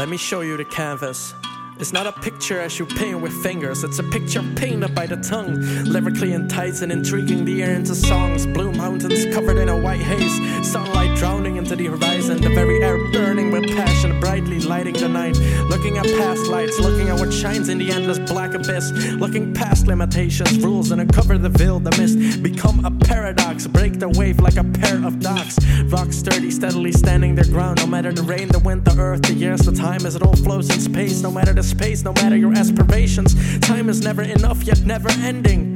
Let me show you the canvas. It's not a picture as you paint with fingers, it's a picture painted by the tongue. Lyrically enticing, intriguing the air into songs. Blue mountains covered in a white haze, sunlight drowning into the horizon, the very air the night. Looking at past lights, looking at what shines in the endless black abyss, looking past limitations, rules, and uncover the veil, the mist. Become a paradox, break the wave like a pair of docks. Rock sturdy, steadily standing their ground, no matter the rain, the wind, the earth, the years, the time as it all flows in space, no matter the space, no matter your aspirations. Time is never enough, yet never ending.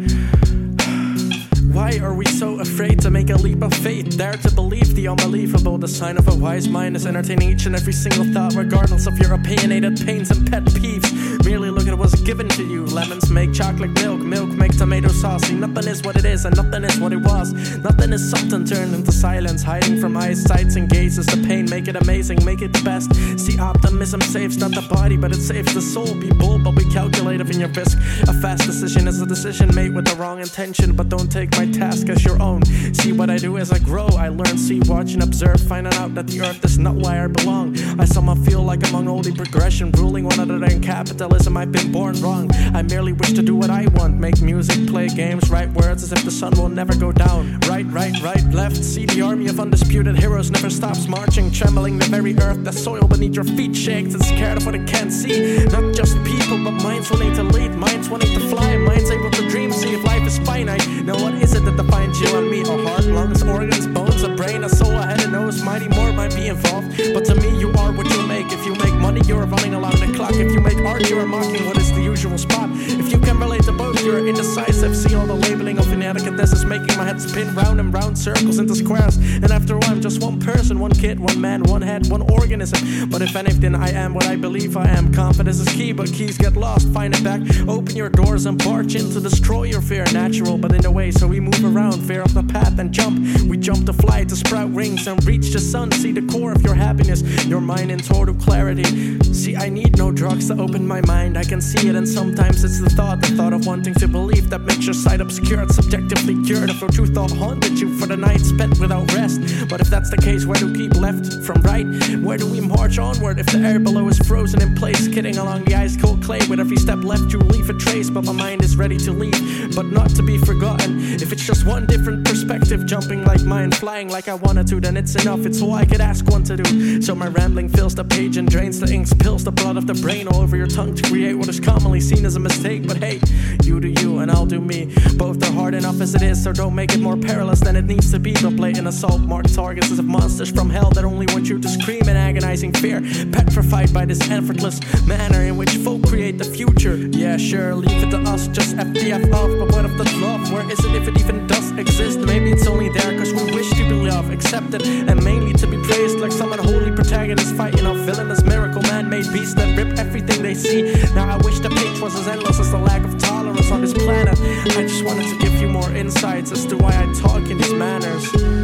Why are we so afraid to make a leap of faith? Dare to believe the unbelievable. The sign of a wise mind is entertaining each and every single thought, regardless of your opinionated pains and pet peeves. Merely look at what's given to you. Lemons make chocolate milk, milk make tomato sauce. See, nothing is what it is, and nothing is what it was. Nothing is something turned into silence, hiding from eyes, sights, and gazes. The pain make it amazing, make it the best. See, optimism saves not the body, but it saves the soul. Be bold, but be calculative in your risk. A fast decision is a decision made with the wrong intention, but don't take my task as your own. See what I do as I grow. I learn, see, watch, and observe, finding out that the earth is not where I belong. I somehow feel like I'm on the progression, ruling one other than capitalism. I've been born wrong. I merely wish to do what I want, make music, play games, write words as if the sun will never go down. Right, right, right, left. See the army of undisputed heroes never stops marching, trembling the very earth. The soil beneath your feet shakes. It's scared of what it can't see. Not just people, but minds wanting to lead, minds wanting to fly, minds able to dream. See if life is finite. Now what is involved. Running along the clock. If you make art, you're mocking what is the usual spot. If you can relate to both, you're indecisive. See all the labeling of inadequateness is making my head spin round and round circles into squares. And after all, I'm just one person, one kid, one man, one head, one organism. But if anything, I am what I believe I am. Confidence is key, but keys get lost. Find it back. Open your doors and barge in to destroy your fear. Natural, but in a way, so we move around, veer off the path and jump. We jump to fly to sprout wings and reach the sun. See the core of your happiness, your mind in total clarity. See, I need no drugs to open my mind. I can see it, and sometimes it's the thought, the thought of wanting to believe that makes your sight obscured, subjectively cured. If your truth thought haunted you for the night spent without rest. But if that's the case, where do we keep left from right? Where do we march onward if the air below is frozen in place? Skidding along the ice cold clay, with every step left, you leave a trace. But my mind is ready to leave, but not to be forgotten. If it's just one different perspective, jumping like mine, flying like I wanted to, then it's enough. It's all I could ask one to do. So my rambling fills the page and drains the ink, spills the blood of the brain all over your tongue to create what is commonly seen as a mistake. But hey, you do you and I'll do me. Both are hard enough as it is, so don't make it more perilous than it needs to be. The blatant assault marked targets as monsters from hell that only want you to scream in agonizing fear, petrified by this effortless manner in which folk create the future. Yeah, sure, leave it to us, just FDF off. But what of the love? Where is it if it even does exist? Maybe it's only there cause we wish to be loved, accepted, and mainly to be praised like some unholy protagonist fighting beasts that rip everything they see. Now I wish the page was as endless as the lack of tolerance on this planet. I just wanted to give you more insights as to why I talk in these manners.